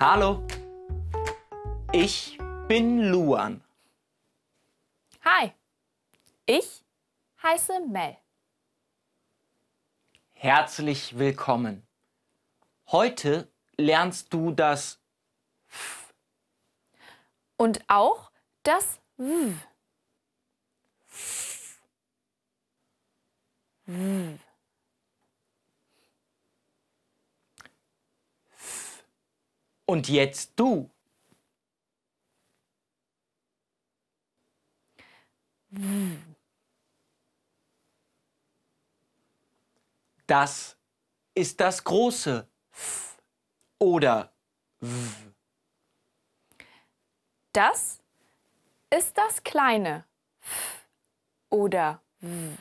Hallo, ich bin Luan. Hi, ich heiße Mel. Herzlich willkommen. Heute lernst du das Und auch das. W. und jetzt du. Das ist das große F oder W. Das ist das kleine F oder W.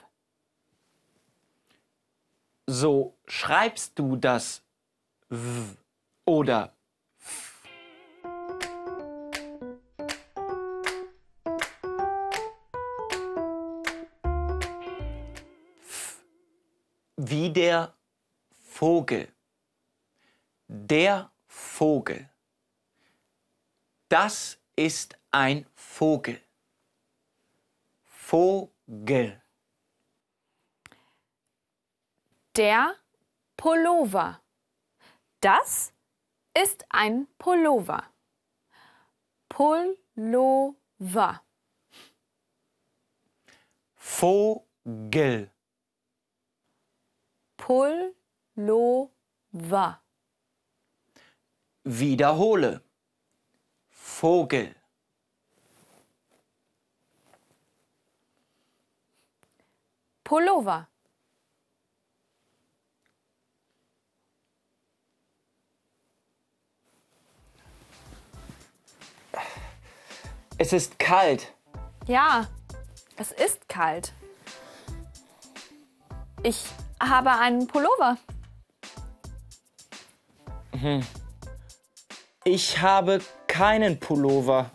So schreibst du das W oder wie der Vogel. Der Vogel. Das ist ein Vogel. Vogel. Der Pullover. Das ist ein Pullover. Pullover. Vogel. Pullover. Wiederhole. Vogel. Pullover. Es ist kalt. Ja, es ist kalt. Ich habe einen Pullover. Ich habe keinen Pullover.